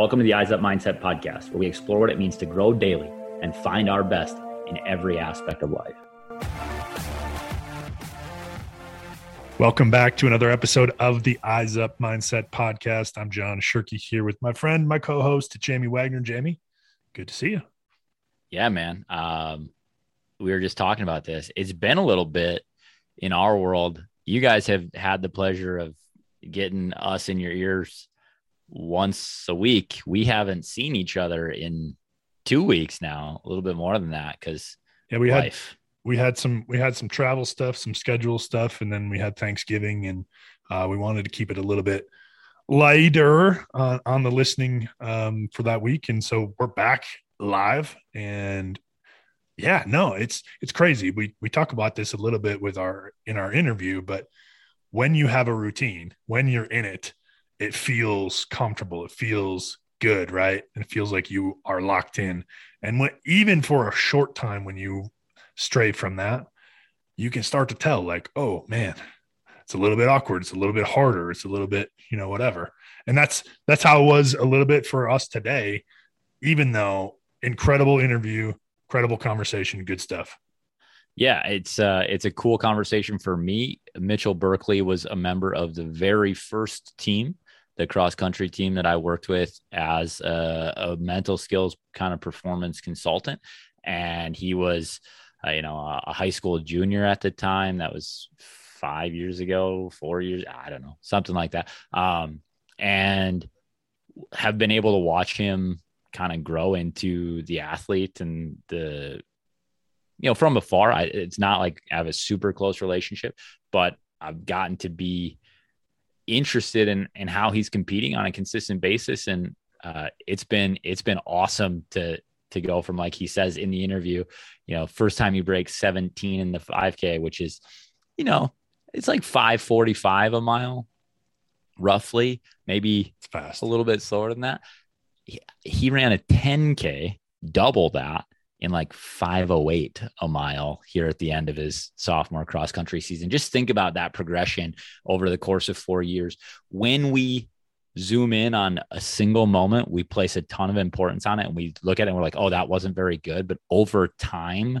Welcome to the Eyes Up Mindset podcast, where we explore what it means to grow daily and find our best in every aspect of life. Welcome back to another episode of the Eyes Up Mindset podcast. I'm John Shirky here with my friend, my co-host, Jamie Wagner. Jamie, good to see you. Yeah, man. Um, we were just talking about this. It's been a little bit in our world. You guys have had the pleasure of getting us in your ears once a week. We haven't seen each other in two weeks now, a little bit more than that because yeah, we life. had we had some we had some travel stuff, some schedule stuff, and then we had Thanksgiving, and uh, we wanted to keep it a little bit lighter uh, on the listening um, for that week, and so we're back live and yeah no it's it's crazy we we talk about this a little bit with our in our interview but when you have a routine when you're in it it feels comfortable. It feels good, right? And it feels like you are locked in. And when, even for a short time, when you stray from that, you can start to tell, like, oh man, it's a little bit awkward. It's a little bit harder. It's a little bit, you know, whatever. And that's that's how it was a little bit for us today. Even though incredible interview, incredible conversation, good stuff. Yeah, it's uh, it's a cool conversation for me. Mitchell Berkeley was a member of the very first team the cross country team that I worked with as a, a mental skills kind of performance consultant. And he was, uh, you know, a, a, high school junior at the time. That was five years ago, four years, I don't know, something like that. Um, and have been able to watch him kind of grow into the athlete and the, you know, from afar. I, it's not like I have a super close relationship, but I've gotten to be interested in in how he's competing on a consistent basis. And uh, it's been it's been awesome to to go from like he says in the interview you know first time he breaks 17 in the 5k which is you know it's like 545 a mile roughly maybe it's fast. a little bit slower than that. He, he ran a 10k double that in like 508 a mile here at the end of his sophomore cross country season. Just think about that progression over the course of four years. When we zoom in on a single moment, we place a ton of importance on it and we look at it and we're like, oh, that wasn't very good. But over time,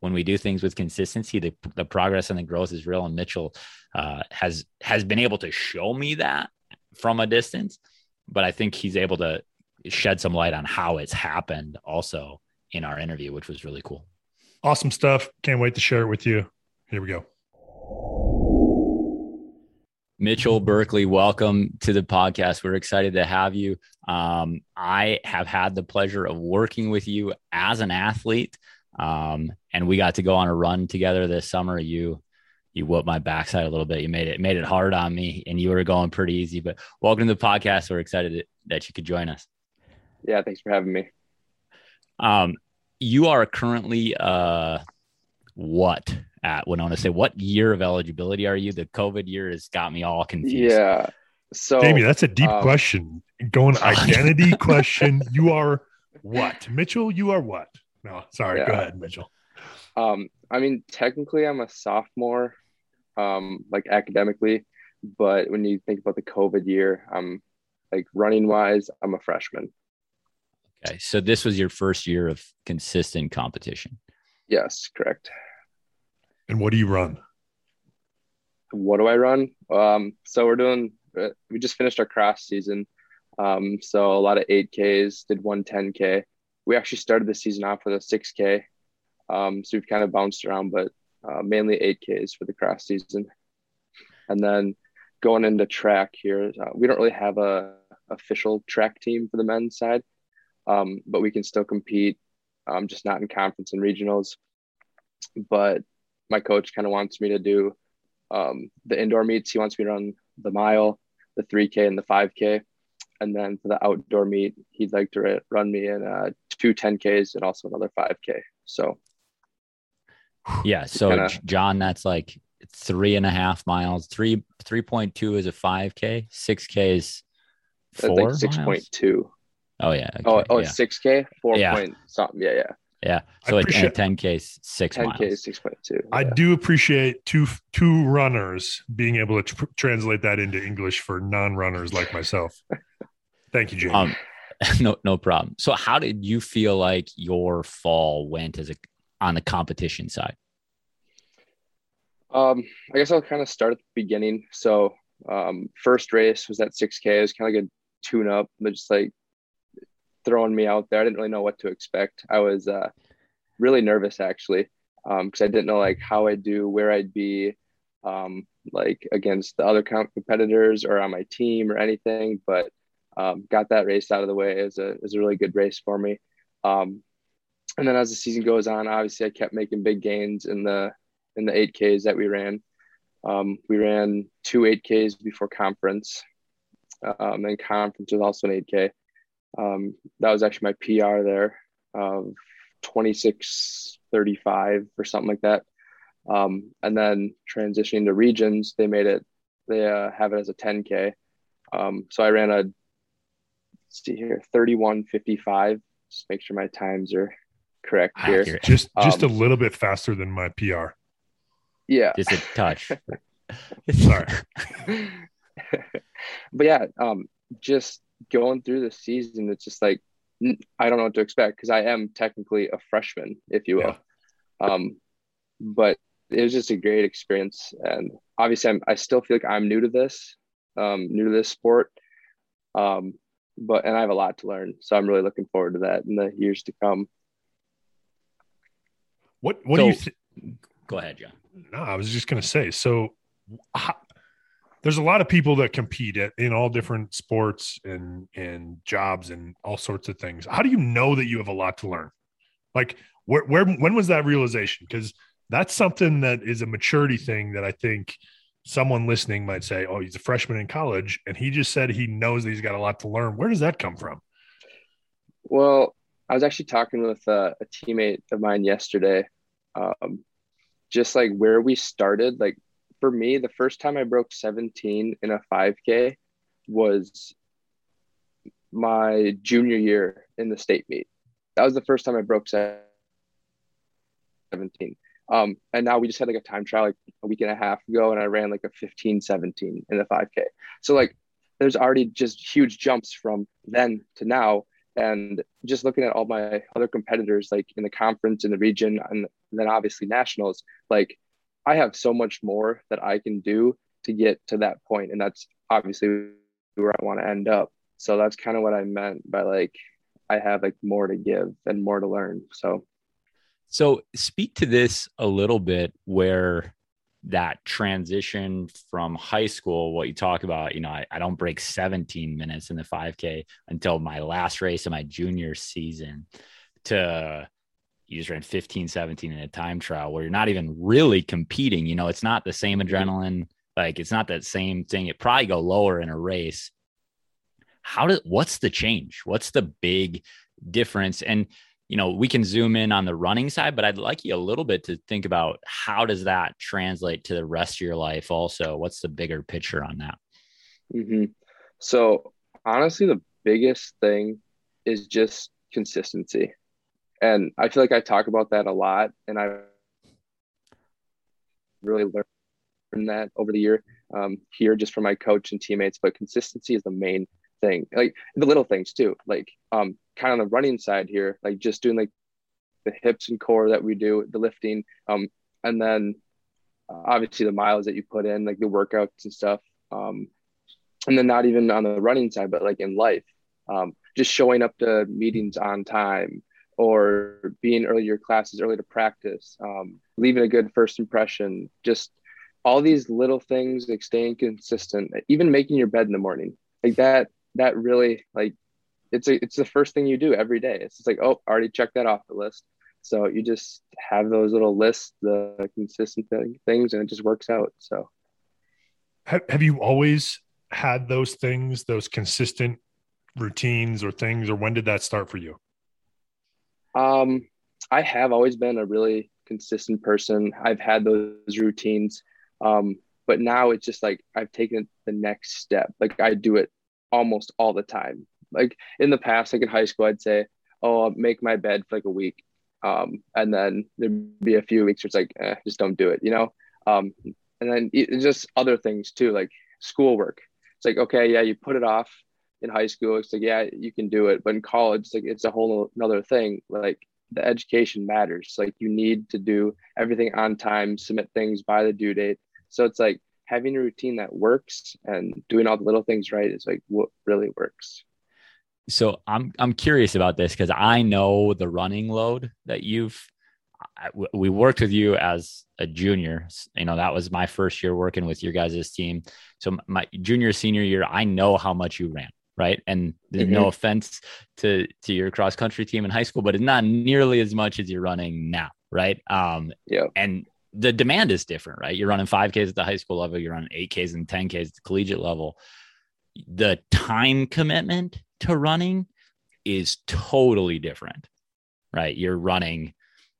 when we do things with consistency, the, the progress and the growth is real. And Mitchell uh, has has been able to show me that from a distance, but I think he's able to shed some light on how it's happened also in our interview, which was really cool. Awesome stuff. Can't wait to share it with you. Here we go. Mitchell Berkeley, welcome to the podcast. We're excited to have you. Um, I have had the pleasure of working with you as an athlete, um, and we got to go on a run together this summer. You you whooped my backside a little bit. You made it made it hard on me, and you were going pretty easy. But welcome to the podcast. We're excited that you could join us. Yeah, thanks for having me. Um, you are currently uh, what at Winona State? What year of eligibility are you? The COVID year has got me all confused. Yeah. So, Jamie, that's a deep um, question. Going identity question. You are what, Mitchell? You are what? No, sorry. Yeah. Go ahead, Mitchell. Um, I mean, technically, I'm a sophomore, um, like academically, but when you think about the COVID year, I'm like running wise, I'm a freshman. Okay. So this was your first year of consistent competition. Yes, correct. And what do you run? What do I run? Um, so we're doing, uh, we just finished our cross season. Um, so a lot of 8Ks, did one 10K. We actually started the season off with a 6K. Um, so we've kind of bounced around, but uh, mainly 8Ks for the cross season. And then going into track here, uh, we don't really have a official track team for the men's side um, but we can still compete, um, just not in conference and regionals. But my coach kind of wants me to do um, the indoor meets. He wants me to run the mile, the 3K, and the 5K. And then for the outdoor meet, he'd like to run me in uh, two 10Ks and also another 5K. So, yeah. So, kinda, John, that's like three and a half miles. Three 3.2 is a 5K, 6K is four. 6.2. Oh yeah. Okay. Oh, oh, six k, four yeah. point something. Yeah, yeah. Yeah. So like ten k, six 10 k, six point two. I do appreciate two two runners being able to tr- translate that into English for non runners like myself. Thank you, Jamie. Um, no, no problem. So, how did you feel like your fall went as a on the competition side? Um, I guess I'll kind of start at the beginning. So, um, first race was at 6K. It was kind of like a tune up, but just like throwing me out there. I didn't really know what to expect. I was uh, really nervous actually because um, I didn't know like how I'd do, where I'd be, um, like against the other competitors or on my team or anything. But um, got that race out of the way. It was a, it was a really good race for me. Um, and then as the season goes on, obviously I kept making big gains in the in the 8Ks that we ran. Um, we ran two 8Ks before conference, um, and conference was also an 8K. Um, that was actually my PR there of 26:35 or something like that. Um, and then transitioning to regions, they made it. They uh, have it as a 10K. Um, so I ran a see here 31:55. Just make sure my times are correct here. Just just um, a little bit faster than my PR. Yeah, just a touch. Sorry. but yeah, um, just going through the season, it's just like I don't know what to expect because I am technically a freshman, if you will. Yeah. Um, but it was just a great experience, and obviously, I'm, I still feel like I'm new to this, um, new to this sport. Um, but and I have a lot to learn, so I'm really looking forward to that in the years to come. What What so, do you? Th- go ahead, John. No, I was just going to say. So, how, there's a lot of people that compete at, in all different sports and and jobs and all sorts of things. How do you know that you have a lot to learn? Like where where when was that realization? Because that's something that is a maturity thing that I think someone listening might say, "Oh, he's a freshman in college, and he just said he knows that he's got a lot to learn." Where does that come from? Well, I was actually talking with a, a teammate of mine yesterday, um, just like where we started. Like for me, the first time I broke 17 in a 5K was my junior year in the state meet. That was the first time I broke 17. Um, and now we just had like a time trial like a week and a half ago, and I ran like a 15 17 in the 5K. So, like, there's already just huge jumps from then to now. And just looking at all my other competitors, like in the conference, in the region, and then obviously nationals, like I have so much more that I can do to get to that point, and that's obviously where I want to end up. So that's kind of what I meant by like I have like more to give and more to learn. So so speak to this a little bit where that transition from high school, what you talk about, you know, I, I, don't break 17 minutes in the 5K until my last race of my junior season to you just ran 15, 17 in a time trial where you're not even really competing. You know, it's not the same adrenaline. Like it's not that same thing. It probably go lower in a race. How did what's the change? What's the big difference? And you know, we can zoom in on the running side, but I'd like you a little bit to think about how does that translate to the rest of your life also? What's the bigger picture on that? Mm-hmm. So honestly, the biggest thing is just consistency and I feel like I talk about that a lot, and I really learned that over the year um, here, just from my coach and teammates. But consistency is the main thing, like the little things too, like um, kind of on the running side here, like just doing like the hips and core that we do, the lifting, um, and then uh, obviously the miles that you put in, like the workouts and stuff. Um, and then not even on the running side, but like in life, um, just showing up to meetings on time, or being early to your classes, early to practice, um, leaving a good first impression, just all these little things, like staying consistent, even making your bed in the morning, like that, that really like it's a, it's the first thing you do every day. It's just like, oh, already checked that off the list. So you just have those little lists, the consistent things, and it just works out. So, have you always had those things, those consistent routines or things, or when did that start for you? Um, I have always been a really consistent person. I've had those routines. Um, but now it's just like I've taken the next step. Like I do it almost all the time. Like in the past, like in high school, I'd say, "Oh, I'll make my bed for like a week," um, and then there'd be a few weeks where it's like, eh, "Just don't do it," you know. Um, and then it, just other things too, like schoolwork. It's like, okay, yeah, you put it off in high school, it's like, yeah, you can do it. But in college, it's like it's a whole another thing. Like the education matters. Like you need to do everything on time, submit things by the due date. So it's like having a routine that works and doing all the little things right is like what really works. So I'm I'm curious about this because I know the running load that you've we worked with you as a junior. You know, that was my first year working with your guys' team. So my junior, senior year, I know how much you ran, right? And mm-hmm. no offense to to your cross country team in high school, but it's not nearly as much as you're running now, right? Um, yeah. And the demand is different, right? You're running 5Ks at the high school level, you're running 8Ks and 10Ks at the collegiate level. The time commitment to running is totally different, right? You're running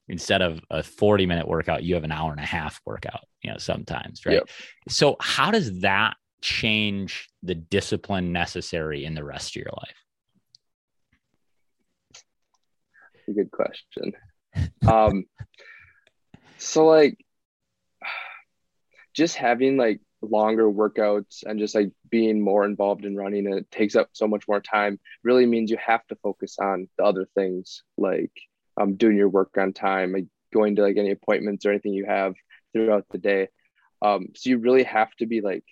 instead of a 40 minute workout, you have an hour and a half workout, you know, sometimes, right? Yep. So, how does that change the discipline necessary in the rest of your life? Good question. um, so like just having like longer workouts and just like being more involved in running it takes up so much more time really means you have to focus on the other things like um, doing your work on time, like going to like any appointments or anything you have throughout the day. Um, so you really have to be like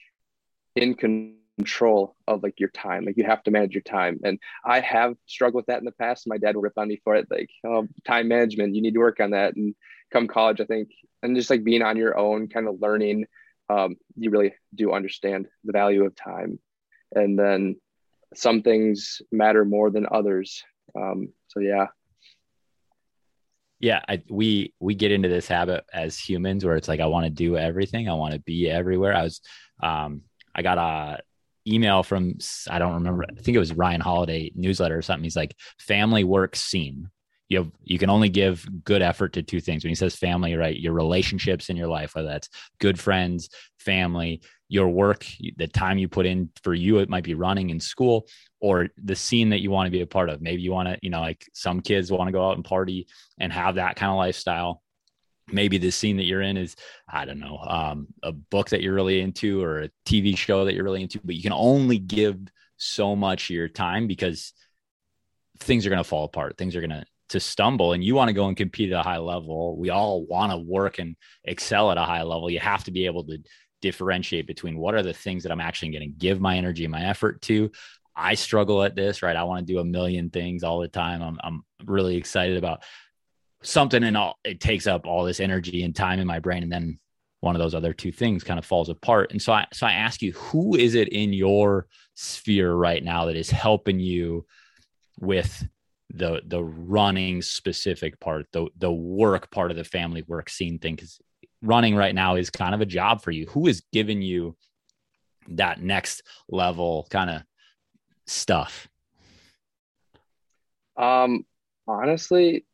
in control of like your time. Like you have to manage your time. And I have struggled with that in the past. My dad will rip on me for it. Like oh, time management, you need to work on that. And come college, I think, and just like being on your own, kind of learning, um, you really do understand the value of time. And then some things matter more than others. Um, so yeah, yeah I, we we get into this habit as humans where it's like i want to do everything i want to be everywhere i was um i got a email from i don't remember i think it was ryan holiday newsletter or something. He's like family work scene. You have you can only give good effort to two things. When he says family right your relationships in your life whether that's good friends family your work the time you put in for you it might be running in school or the scene that you want to be a part of. Maybe you want to you know like some kids want to go out and party and have that kind of lifestyle maybe the scene that you're in is i don't know um, a book that you're really into or a tv show that you're really into but you can only give so much of your time because things are going to fall apart. Things are going to to stumble and you want to go and compete at a high level. We all want to work and excel at a high level. You have to be able to differentiate between what are the things that i'm actually going to give my energy and my effort to. I struggle at this right? I want to do a million things all the time. I'm, I'm really excited about something and all it takes up all this energy and time in my brain and then one of those other two things kind of falls apart and so i so i ask you who is it in your sphere right now that is helping you with the the running specific part, the the work part of the family work scene thing. Because running right now is kind of a job for you. Who is giving you that next level kind of stuff? Um, honestly,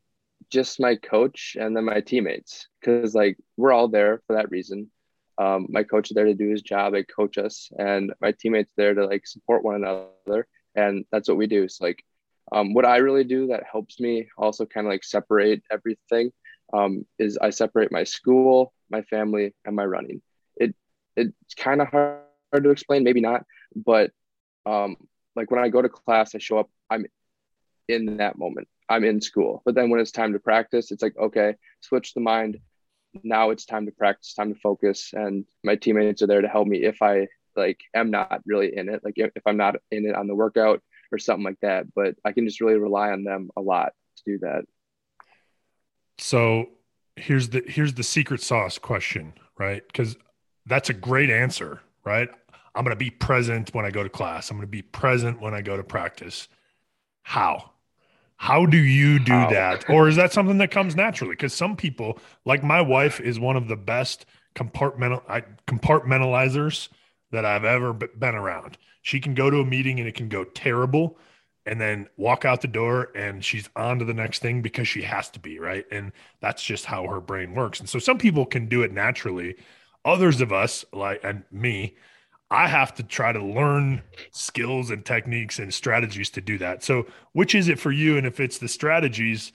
just my coach and then my teammates, because like we're all there for that reason. Um, my coach is there to do his job and coach us, and my teammates there to like support one another, and that's what we do. So like um, what I really do that helps me also kind of like separate everything um, is I separate my school, my family, and my running. It it's kind of hard, hard to explain, maybe not, but um, like when I go to class, I show up, I'm in that moment. I'm in school. But then when it's time to practice, it's like, okay, switch the mind. Now it's time to practice, time to focus. And my teammates are there to help me if I like am not really in it. Like if, I'm not in it on the workout, or something like that. But I can just really rely on them a lot to do that. So here's the here's the secret sauce question, right? Because that's a great answer, right? I'm going to be present when I go to class. I'm going to be present when I go to practice. How? How do you do How? that? Or is that something that comes naturally? Because some people, like my wife, is one of the best compartmental compartmentalizers that I've ever been around. She can go to a meeting and it can go terrible and then walk out the door and she's on to the next thing because she has to be, right? And that's just how her brain works. And so some people can do it naturally. Others of us, like and me, I have to try to learn skills and techniques and strategies to do that. So, which is it for you? And if it's the strategies,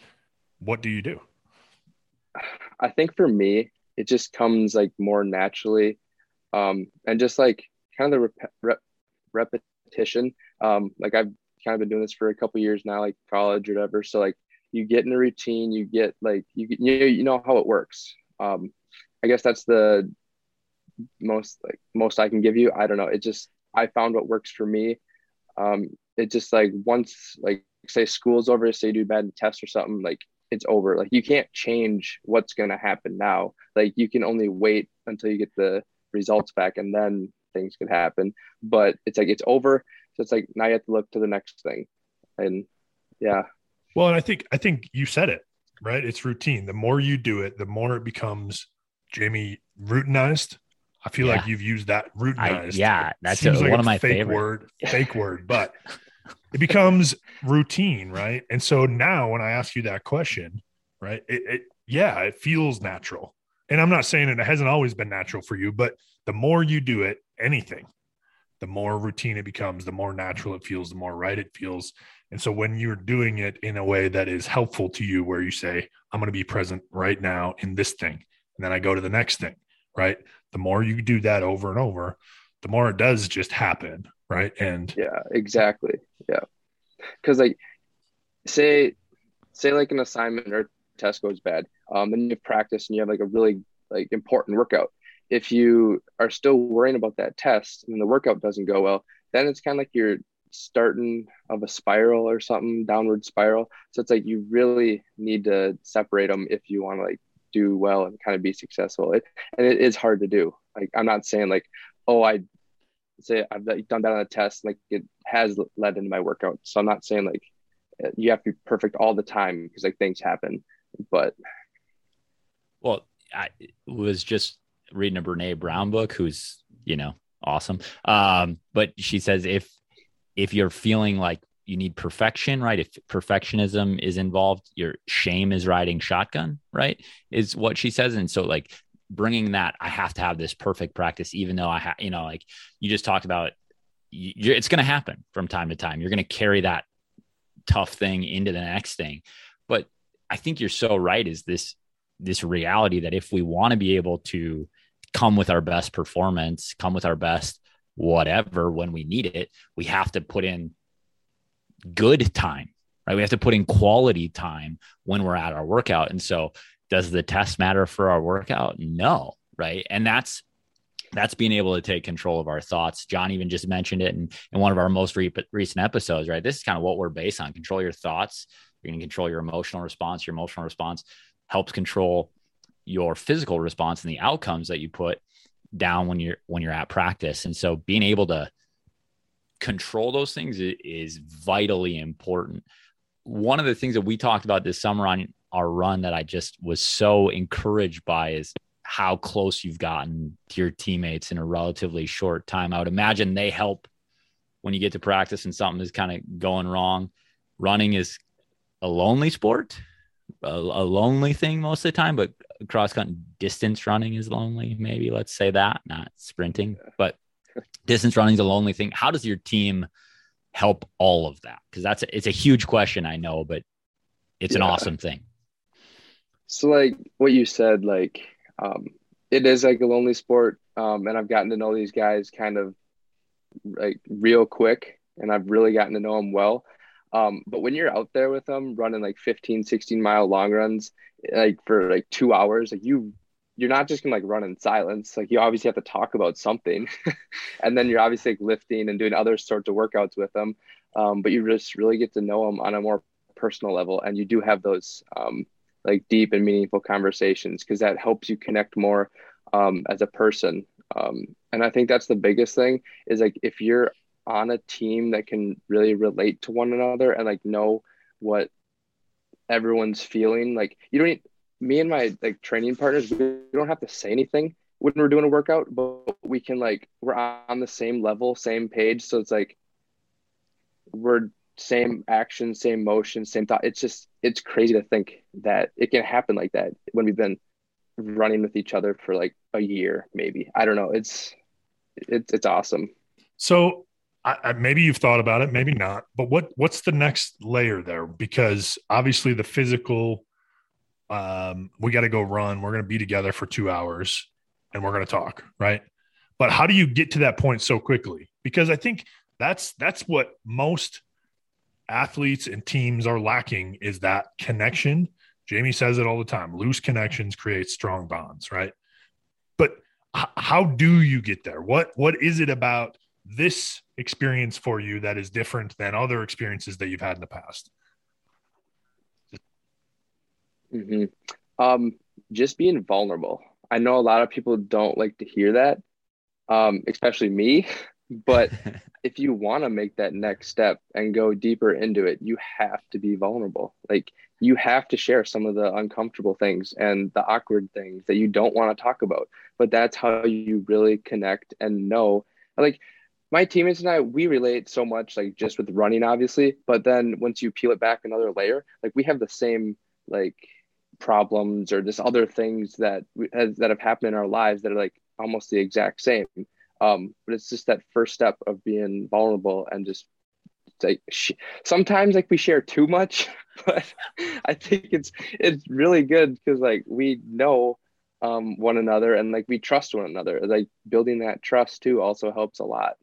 what do you do? I think for me, it just comes like more naturally. Um, and just like kind of the rep- rep- repetition Um, like I've kind of been doing this for a couple years now, like college or whatever. So like you get in a routine, you get like you you you know how it works. Um, I guess that's the most like most I can give you. I don't know. It just I found what works for me. Um, it just like once like say school's over, say you do bad test or something, like it's over. Like you can't change what's gonna happen now. Like you can only wait until you get the results back and then things could happen. But it's like it's over. So it's like now you have to look to the next thing. And yeah. Well, and I think I think you said it, right? It's routine. The more you do it, the more it becomes Jamie routinized I feel yeah. like you've used that routinized. I, yeah, that's a, like one of my fake favorite word, fake word, but it becomes routine, right? And so now when I ask you that question, right, it, it yeah, it feels natural. And I'm not saying it hasn't always been natural for you, but the more you do it, anything, the more routine it becomes, the more natural it feels, the more right it feels. And so when you're doing it in a way that is helpful to you, where you say, I'm going to be present right now in this thing, and then I go to the next thing, right? The more you do that over and over, the more it does just happen. Right. And yeah, exactly. Yeah. Cause like say, say like an assignment or test goes bad. Um, then you practice and you have like a really like important workout. If you are still worrying about that test and the workout doesn't go well, then it's kind of like you're starting of a spiral or something downward spiral. So it's like you really need to separate them if you want to like do well and kind of be successful. It, and it is hard to do. Like I'm not saying like, oh, I say I've done that on a test. Like it has led into my workout. So I'm not saying like you have to be perfect all the time because like things happen. But well, I was just reading a Brene Brown book, who's you know awesome. Um, but she says if if you're feeling like you need perfection, right? If perfectionism is involved, your shame is riding shotgun, right? Is what she says. And so, like, bringing that, I have to have this perfect practice, even though I have, you know, like you just talked about, it's going to happen from time to time. You're going to carry that tough thing into the next thing. But I think you're so right. Is this this reality that if we want to be able to come with our best performance, come with our best whatever when we need it, we have to put in good time, right? We have to put in quality time when we're at our workout. And so, does the test matter for our workout? No, right? And that's that's being able to take control of our thoughts. John even just mentioned it in, in one of our most re- recent episodes, right? This is kind of what we're based on. Control your thoughts. You're going to control your emotional response. Your emotional response helps control your physical response and the outcomes that you put down when you're when you're at practice. And so being able to control those things is vitally important. One of the things that we talked about this summer on our run that I just was so encouraged by is how close you've gotten to your teammates in a relatively short time. I would imagine they help when you get to practice and something is kind of going wrong. Running is a lonely sport, a, a lonely thing most of the time, but cross country distance running is lonely. Maybe let's say that, not sprinting, but distance running is a lonely thing. How does your team help all of that? Because that's a, it's a huge question, I know, but it's yeah. an awesome thing. So, like what you said, like um, it is like a lonely sport, um, and I've gotten to know these guys kind of like real quick, and I've really gotten to know them well. Um, but when you're out there with them running like 15, 16 mile long runs, like for like two hours, like you you're not just gonna like run in silence. Like you obviously have to talk about something, and then you're obviously like lifting and doing other sorts of workouts with them. Um, but you just really get to know them on a more personal level, and you do have those um, like deep and meaningful conversations because that helps you connect more um, as a person. Um, and I think that's the biggest thing is like if you're on a team that can really relate to one another and like know what everyone's feeling, like you don't me and my like training partners, we don't have to say anything when we're doing a workout, but we can like we're on the same level, same page. So it's like we're same action, same motion, same thought. It's just it's crazy to think that it can happen like that when we've been running with each other for like a year, maybe. I don't know. It's it's it's awesome. So I, I, maybe you've thought about it, maybe not. But what what's the next layer there? Because obviously the physical um, we got to go run. We're going to be together for two hours and we're going to talk, right? But how do you get to that point so quickly? Because I think that's that's what most athletes and teams are lacking is that connection. Jamie says it all the time. Loose connections create strong bonds, right? But h- how do you get there? What what is it about this experience for you that is different than other experiences that you've had in the past? Mm-hmm. Um, just being vulnerable. I know a lot of people don't like to hear that, um, especially me. But if you want to make that next step and go deeper into it, you have to be vulnerable. Like you have to share some of the uncomfortable things and the awkward things that you don't want to talk about. But that's how you really connect and know. Like my teammates and I, we relate so much, like just with running, obviously. But then once you peel it back another layer, like we have the same like problems or just other things that that have happened in our lives that are like almost the exact same. Um, but it's just that first step of being vulnerable and just like sh- sometimes like we share too much but i think it's it's really good because like we know um, one another and like we trust one another. Like building that trust too also helps a lot.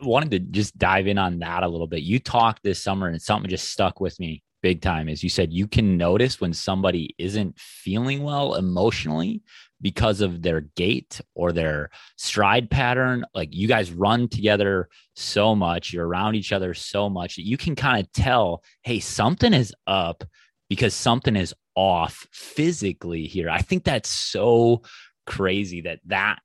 I wanted to just dive in on that a little bit. You talked this summer and something just stuck with me big time is you said you can notice when somebody isn't feeling well emotionally because of their gait or their stride pattern. Like you guys run together so much, you're around each other so much that you can kind of tell, hey, something is up because something is off physically here. I think that's so crazy that that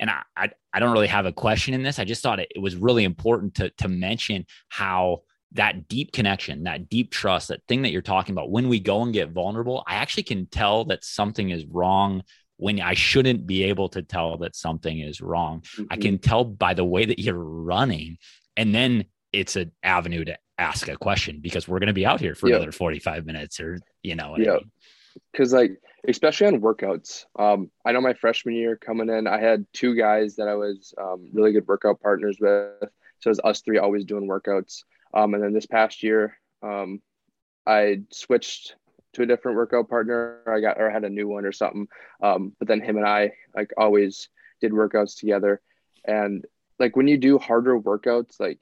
and I, I, I don't really have a question in this. I just thought it, it was really important to to mention how that deep connection, that deep trust, that thing that you're talking about, when we go and get vulnerable, I actually can tell that something is wrong when I shouldn't be able to tell that something is wrong. Mm-hmm. I can tell by the way that you're running. And then it's an avenue to ask a question because we're going to be out here for yep. another 45 minutes or, you know, yeah. Because, I mean? like, especially on workouts, um, I know my freshman year coming in, I had two guys that I was um, really good workout partners with. So it was us three always doing workouts. Um, and then this past year, um, I switched to a different workout partner. I got or had a new one or something. Um, but then him and I like always did workouts together. And like when you do harder workouts, like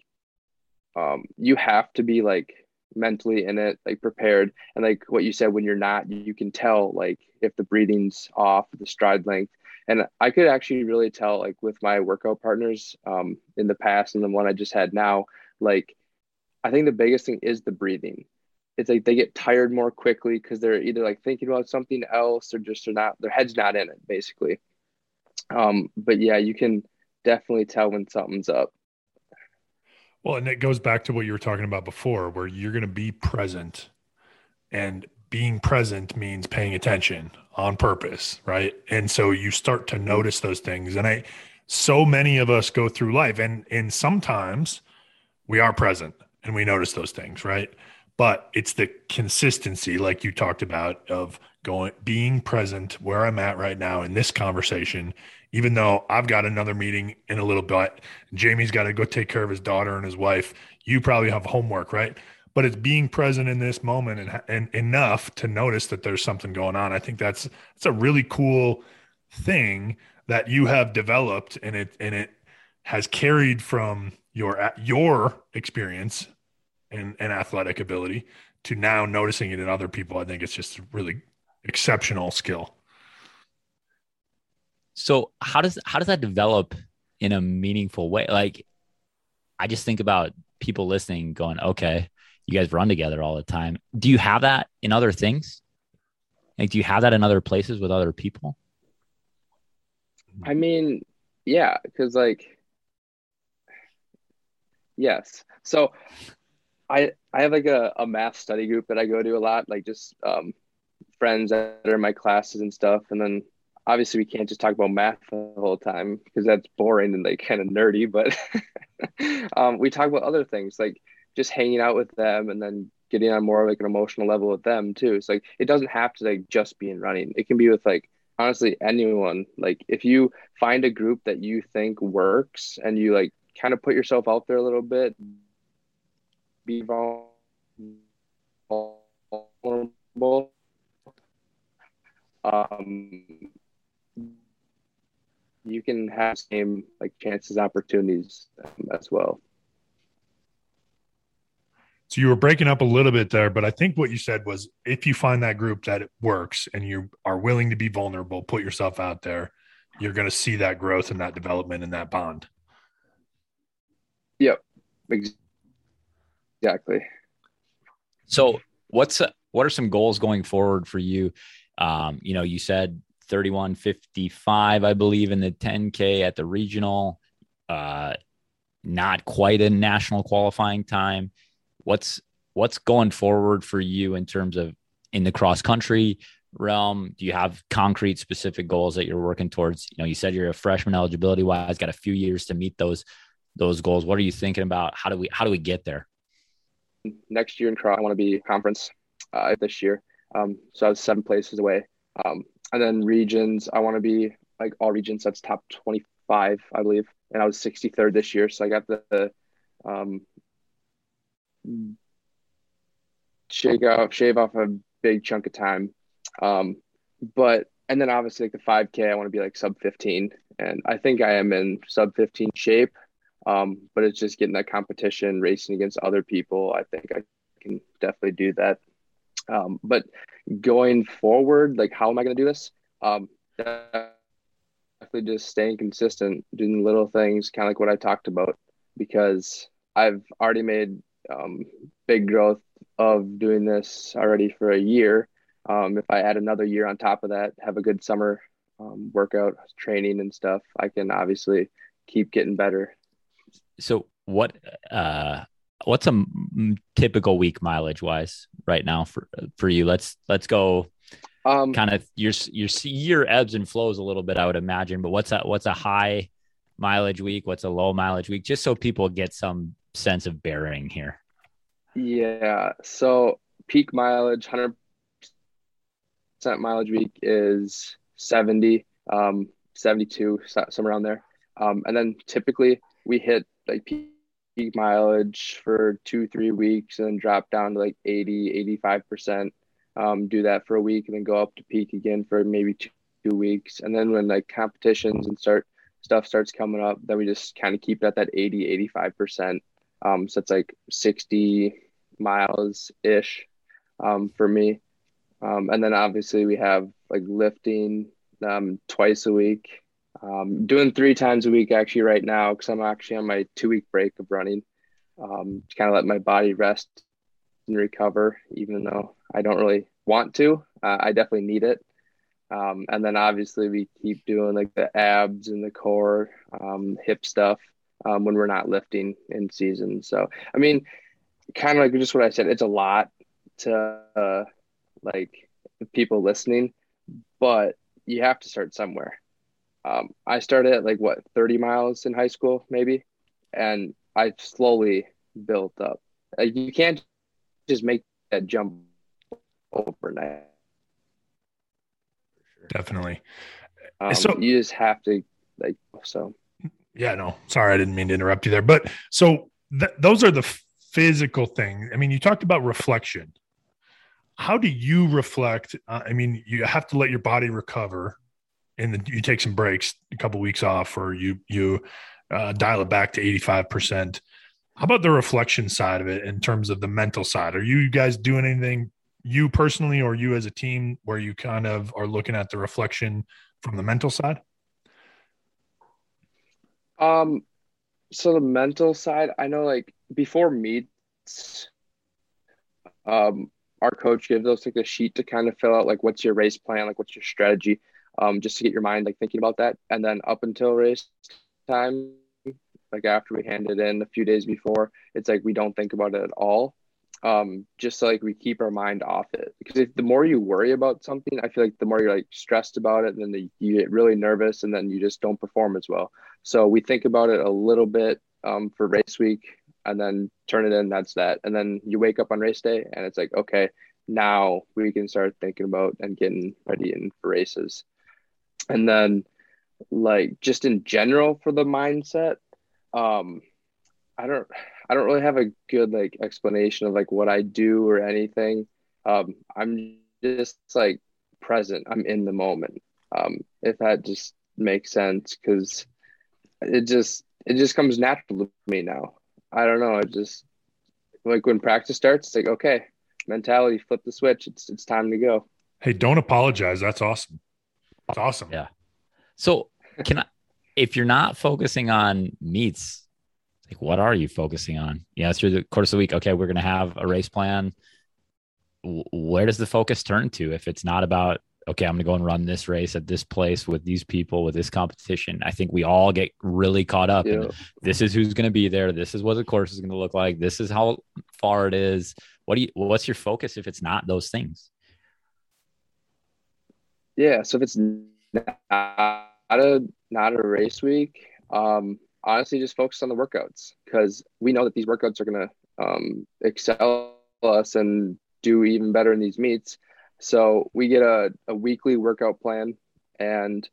um, you have to be like mentally in it, like prepared. And like what you said, when you're not, you can tell like if the breathing's off, the stride length. And I could actually really tell like with my workout partners um, in the past and the one I just had now, like I think the biggest thing is the breathing. It's like they get tired more quickly because they're either like thinking about something else or just are not their head's not in it basically. Um but yeah you can definitely tell when something's up. Well and it goes back to what you were talking about before where you're going to be present and being present means paying attention on purpose right? And so you start to notice those things and i so many of us go through life and and sometimes we are present and we notice those things right? But it's the consistency like you talked about of going being present where i'm at right now in this conversation even though i've got another meeting in a little bit. Jamie's got to go take care of his daughter and his wife. You probably have homework right? But it's being present in this moment and, and enough to notice that there's something going on. I think that's it's a really cool thing that you have developed and it and it has carried from your your experience and, and athletic ability to now noticing it in other people. I think it's just really exceptional skill. So how does how does that develop in a meaningful way? Like I just think about people listening going, okay, you guys run together all the time. Do you have that in other things? Like do you have that in other places with other people? I mean, yeah, because like yes. So I I have like a, a math study group that I go to a lot, like just um, friends that are in my classes and stuff. And then obviously we can't just talk about math the whole time because that's boring and like kind of nerdy. But um, we talk about other things like just hanging out with them and then getting on more of like an emotional level with them too. It's like it doesn't have to like just be in running. It can be with like honestly anyone. Like if you find a group that you think works and you like kind of put yourself out there a little bit be vulnerable. Um, you can have same like chances, opportunities um, as well. So you were breaking up a little bit there, but I think what you said was if you find that group that it works and you are willing to be vulnerable, put yourself out there, you're going to see that growth and that development and that bond. Yep. Exactly. So what's what are some goals going forward for you? Um, you know, you said 3155, I believe, in the 10K at the regional. Uh, not quite a national qualifying time. What's what's going forward for you in terms of in the cross country realm? Do you have concrete specific goals that you're working towards? You know, you said you're a freshman eligibility wise, got a few years to meet those those goals. What are you thinking about? How do we how do we get there? Next year in cross, I want to be conference uh, this year. Um, so I was seven places away. Um, and then regions, I want to be like all regions. That's top 25, I believe. And I was 63rd this year. So I got the, the um, shake off, shave off a big chunk of time. Um, but, and then obviously like the 5K, I want to be like sub 15. And I think I am in sub 15 shape. Um, but it's just getting that competition, racing against other people. I think I can definitely do that. Um, but going forward, like how am I going to do this? Um, definitely just staying consistent, doing little things, kind of like what I talked about, because I've already made um, big growth of doing this already for a year. Um, if I add another year on top of that, have a good summer um, workout training and stuff, I can obviously keep getting better. So what uh what's a typical week mileage wise right now for for you? Let's let's go. Um, kind of your your year ebbs and flows a little bit, I would imagine. But what's a what's a high mileage week? What's a low mileage week? Just so people get some sense of bearing here. Yeah. So peak mileage, hundred percent mileage week is seventy, um, seventy-two, somewhere around there. Um, and then typically we hit like peak mileage for two, three weeks and then drop down to like 80, 85%. Um, do that for a week and then go up to peak again for maybe two, two weeks. And then when like competitions and start stuff starts coming up, then we just kind of keep it at that 80, 85%. Um, so it's like 60 miles ish um, for me. Um, and then obviously we have like lifting um, twice a week um, doing three times a week actually right now because I'm actually on my two week break of running um, to kind of let my body rest and recover, even though I don't really want to. Uh, I definitely need it. Um, and then obviously we keep doing like the abs and the core, um, hip stuff um, when we're not lifting in season. So, I mean, kind of like just what I said, it's a lot to uh, like people listening, but you have to start somewhere um, I started at like what 30 miles in high school, maybe, and I slowly built up. Uh, you can't just make that jump overnight. Definitely. Um, so you just have to like so. Yeah, no, sorry, I didn't mean to interrupt you there. But so th- those are the physical things. I mean, you talked about reflection. How do you reflect? Uh, I mean, you have to let your body recover and then you take some breaks, a couple weeks off, or you you uh, dial it back to eighty five percent. How about the reflection side of it in terms of the mental side? Are you guys doing anything, you personally, or you as a team, where you kind of are looking at the reflection from the mental side? Um, so the mental side, I know like before meets, um, our coach gives us like a sheet to kind of fill out like what's your race plan, like what's your strategy um, just to get your mind like thinking about that. And then up until race time, like after we hand it in a few days before, it's like we don't think about it at all. Um, just so, like we keep our mind off it because if the more you worry about something, I feel like the more you're like stressed about it, then the, you get really nervous, and then you just don't perform as well. So we think about it a little bit um, for race week, and then turn it in. That's that. And then you wake up on race day, and it's like, okay, now we can start thinking about and getting ready in for races and then like just in general for the mindset um i don't i don't really have a good like explanation of like what i do or anything um i'm just like present i'm in the moment um if that just makes sense because it just it just comes natural to me now. I don't know. It just like when practice starts, it's like okay, mentality, flip the switch. It's it's time to go. Hey, don't apologize. That's awesome. That's awesome. Yeah. So can I, if you're not focusing on meets, like what are you focusing on? Yeah, through the course of the week. Okay, we're gonna have a race plan. Where does the focus turn to if it's not about okay, I'm going to go and run this race at this place with these people with this competition. I think we all get really caught up. Yeah. In, this is who's going to be there. This is what the course is going to look like. This is how far it is. What do you? What's your focus if it's not those things? Yeah. So if it's not a not a race week, um, honestly, just focus on the workouts because we know that these workouts are going to um, excel us and do even better in these meets so we get a, a weekly workout plan and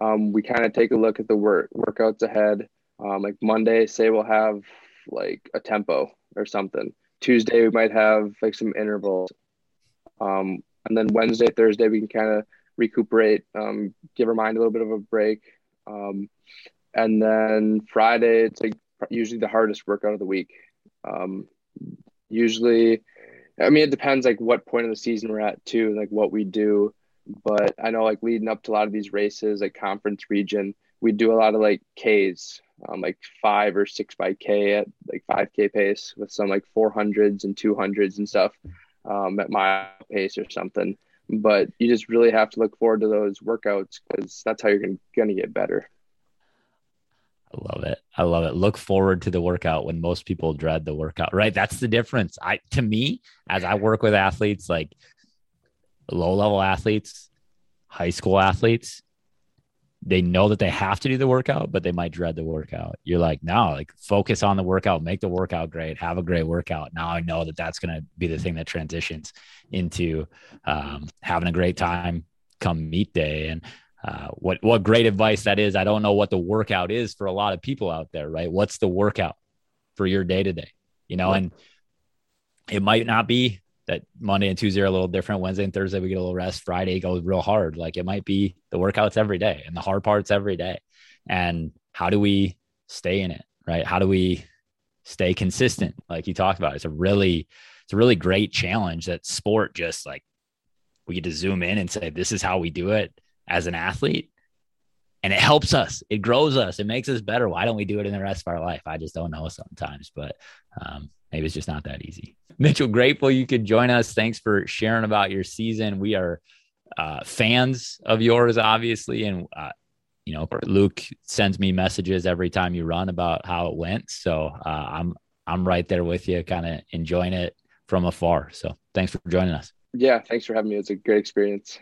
um, we kind of take a look at the work workouts ahead. Um, like Monday, say we'll have like a tempo or something. Tuesday, we might have like some intervals. Um, and then Wednesday, Thursday, we can kind of recuperate, um, give her mind a little bit of a break. Um, and then Friday, it's like usually the hardest workout of the week. Um, usually, I mean, it depends like what point of the season we're at too, like what we do. But I know like leading up to a lot of these races, like conference region, we do a lot of like Ks, um, like five or six by K at like 5K pace with some like 400s and 200s and stuff um, at my pace or something. But you just really have to look forward to those workouts because that's how you're going to get better. I love it. I love it. Look forward to the workout when most people dread the workout, right? That's the difference. I to me, as I work with athletes like low level athletes, high school athletes, they know that they have to do the workout, but they might dread the workout. You're like, no, like focus on the workout, make the workout great, have a great workout. Now I know that that's going to be the thing that transitions into um, having a great time come meet day. And uh, what what great advice that is. I don't know what the workout is for a lot of people out there, right? What's the workout for your day to day? You know, and it might not be that Monday and Tuesday are a little different. Wednesday and Thursday we get a little rest. Friday goes real hard. Like it might be the workouts every day and the hard parts every day. And how do we stay in it, right? How do we stay consistent? Like you talked about, it's a really it's a really great challenge that sport just like we get to zoom in and say this is how we do it as an athlete and it helps us it grows us it makes us better why don't we do it in the rest of our life i just don't know sometimes but um, maybe it's just not that easy. Mitchell grateful you could join us. Thanks for sharing about your season. We are uh, fans of yours obviously and uh, you know luke sends me messages every time you run about how it went. So uh, i'm i'm right there with you kind of enjoying it from afar. So thanks for joining us. Yeah thanks for having me. It's a great experience.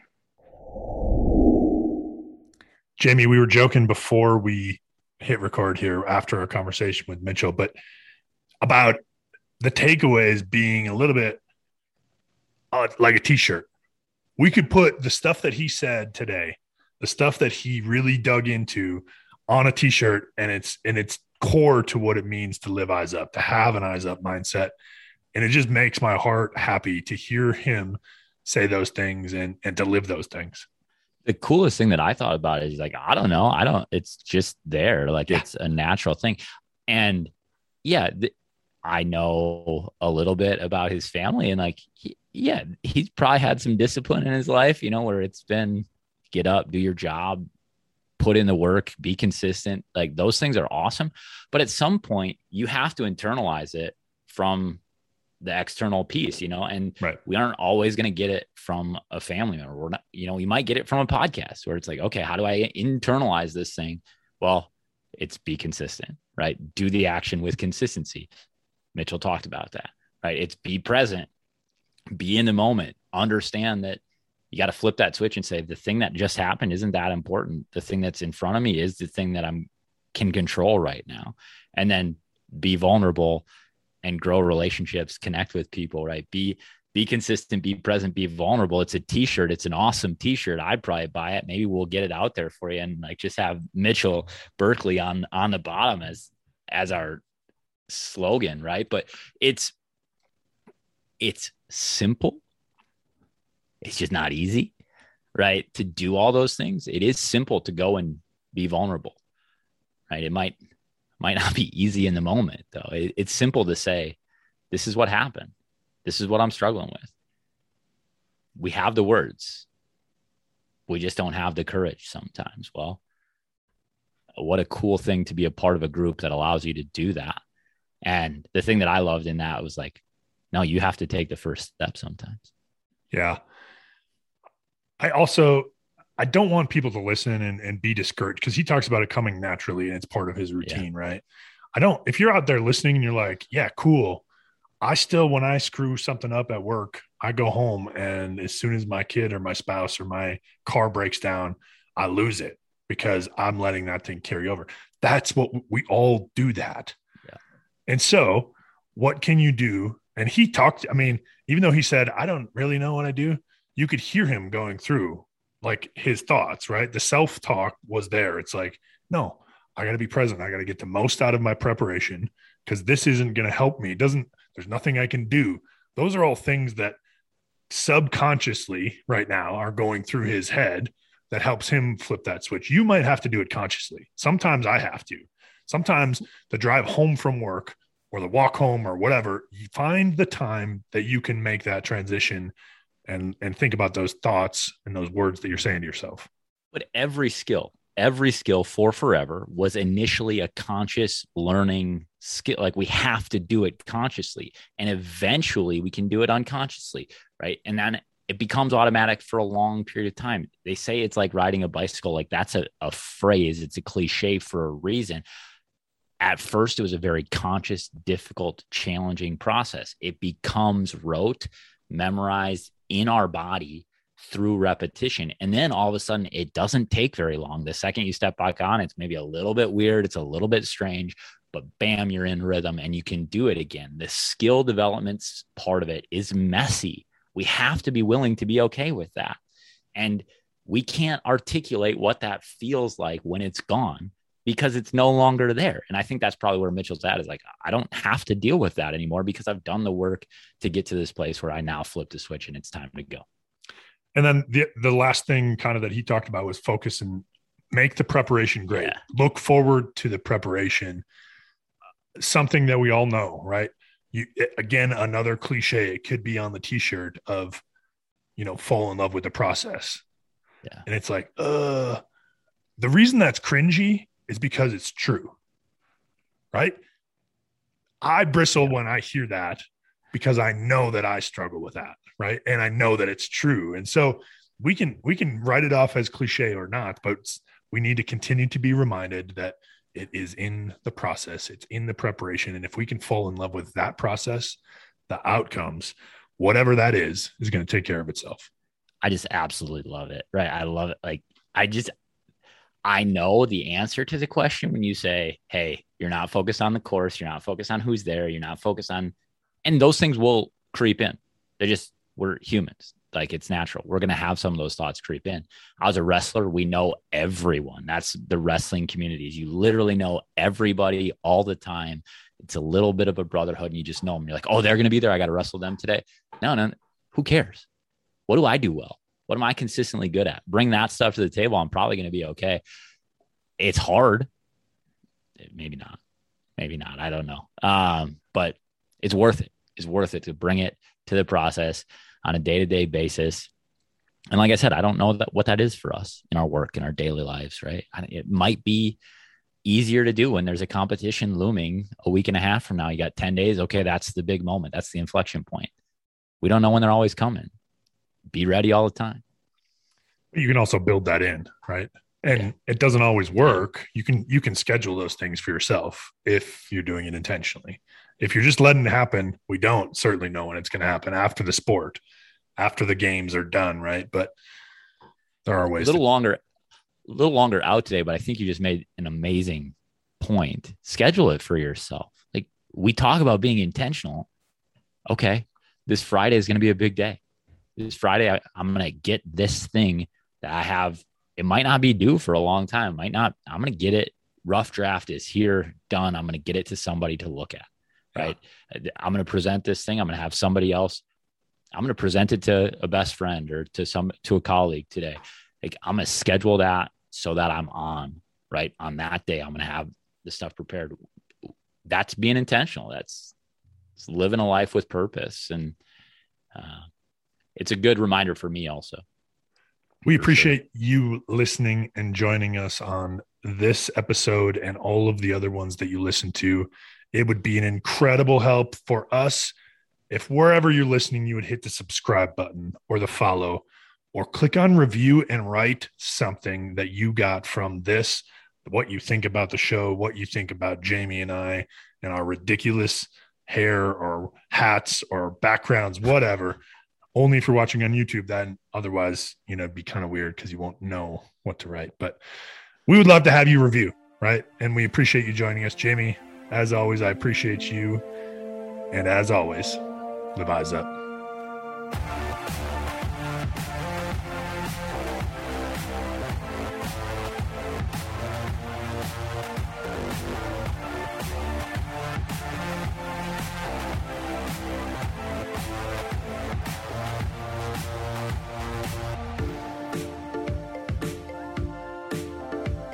Jamie, we were joking before we hit record here after our conversation with Mitchell, but about the takeaways being a little bit uh, like a t-shirt. We could put the stuff that he said today, the stuff that he really dug into on a t-shirt and it's and it's core to what it means to live eyes up, to have an eyes up mindset. And it just makes my heart happy to hear him say those things and and to live those things the coolest thing that I thought about is like, I don't know. I don't, it's just there. Like yeah. it's a natural thing. And yeah, th- I know a little bit about his family and like, he, yeah, he's probably had some discipline in his life, you know, where it's been get up, do your job, put in the work, be consistent. Like those things are awesome. But at some point, you have to internalize it from the external piece, you know, and right. we aren't always going to get it from a family member. We're not, you know, we might get it from a podcast where it's like, okay, how do I internalize this thing? Well, it's be consistent, right? Do the action with consistency. Mitchell talked about that, right? It's be present, be in the moment, understand that you got to flip that switch and say, the thing that just happened isn't that important. The thing that's in front of me is the thing that I'm can control right now. And then be vulnerable and grow relationships, connect with people, right? Be be consistent, be present, be vulnerable. It's a t-shirt. It's an awesome t-shirt. I'd probably buy it. Maybe we'll get it out there for you and like just have Mitchell Berkeley on on the bottom as as our slogan, right? But it's it's simple. It's just not easy, right? To do all those things. It is simple to go and be vulnerable, right? It might might not be easy in the moment though. It, it's simple to say, this is what happened. This is what I'm struggling with. We have the words. We just don't have the courage sometimes. Well, what a cool thing to be a part of a group that allows you to do that. And the thing that I loved in that was like, no, you have to take the first step sometimes. Yeah. I also I don't want people to listen and, and be discouraged because he talks about it coming naturally and it's part of his routine, yeah. right? I don't if you're out there listening and you're like, yeah, cool. I still when I screw something up at work, I go home and as soon as my kid or my spouse or my car breaks down, I lose it because I'm letting that thing carry over. That's what we all do that. And so, what can you do and he talked, I mean, even though he said, I don't really know what I do, you could hear him going through like his thoughts, right? The self talk was there. It's like, no, I got to be present. I got to get the most out of my preparation because this isn't going to help me. It doesn't, there's nothing I can do. Those are all things that subconsciously right now are going through his head that helps him flip that switch. You might have to do it consciously. Sometimes I have to. Sometimes the drive home from work, or the walk home or whatever, you find the time that you can make that transition and and think about those thoughts and those words that you're saying to yourself. But every skill, every skill for forever was initially a conscious learning skill. Like we have to do it consciously, and eventually we can do it unconsciously, right? And then it becomes automatic for a long period of time. They say it's like riding a bicycle. Like that's a, a phrase. It's a cliche for a reason at first it was a very conscious difficult challenging process. It becomes rote memorized in our body through repetition. And then all of a sudden it doesn't take very long. The second you step back on it's maybe a little bit weird it's a little bit strange but bam you're in rhythm and you can do it again. The skill development part of it is messy. We have to be willing to be okay with that. And we can't articulate what that feels like when it's gone because it's no longer there. And I think that's probably where Mitchell's at is like, I don't have to deal with that anymore because I've done the work to get to this place where I now flip the switch and it's time to go. And then the the last thing kind of that he talked about was focus and make the preparation great. Yeah. Look forward to the preparation. Something that we all know, right? You again, another cliche. It could be on the t-shirt of, you know, fall in love with the process. Yeah. And it's like, uh, the reason that's cringy is because it's true. Right? I bristle when I hear that because I know that I struggle with that, right? And I know that it's true. And so we can we can write it off as cliche or not, but we need to continue to be reminded that it is in the process, it's in the preparation and if we can fall in love with that process, the outcomes, whatever that is, is going to take care of itself. I just absolutely love it. Right? I love it. Like I just I know the answer to the question when you say, Hey, you're not focused on the course, you're not focused on who's there, you're not focused on, and those things will creep in. They're just, we're humans. Like it's natural. We're going to have some of those thoughts creep in. As a wrestler, we know everyone. That's the wrestling communities. You literally know everybody all the time. It's a little bit of a brotherhood and you just know them. You're like, oh, they're going to be there. I got to wrestle them today. No, no, who cares? What do I do well? What am I consistently good at? Bring that stuff to the table. I'm probably going to be okay. It's hard. Maybe not. Maybe not. I don't know. Um, but it's worth it. It's worth it to bring it to the process on a day to day basis. And like I said, I don't know that what that is for us in our work in our daily lives, right? It might be easier to do when there's a competition looming a week and a half from now. You got 10 days. Okay, that's the big moment. That's the inflection point. We don't know when they're always coming be ready all the time. You can also build that in, right? And yeah. it doesn't always work. You can you can schedule those things for yourself if you're doing it intentionally. If you're just letting it happen, we don't certainly know when it's going to happen after the sport, after the games are done, right? But there are ways. A little to- longer, a little longer out today, but I think you just made an amazing point. Schedule it for yourself. Like we talk about being intentional. Okay, this Friday is going to be a big day this Friday, I, am going to get this thing that I have. It might not be due for a long time. Might not. I'm going to get it. Rough draft is here, done. I'm going to get it to somebody to look at. Right. Yeah. I'm going to present this thing. I'm going to have somebody else. I'm going to present it to a best friend or to some to a colleague today. Like I'm going to schedule that so that I'm on right? On that day, I'm going to have the stuff prepared. That's being intentional. That's living a life with purpose. And uh, it's a good reminder for me also. We appreciate you listening and joining us on this episode and all of the other ones that you listen to. It would be an incredible help for us if wherever you're listening, you would hit the subscribe button or the follow or click on review and write something that you got from this, what you think about the show, what you think about Jamie and I and our ridiculous hair or hats or backgrounds, whatever. Only if you're watching on YouTube, then otherwise, you know, be kind of weird because you won't know what to write. But we would love to have you review, right? And we appreciate you joining us. Jamie, as always, I appreciate you. And as always, live eyes up.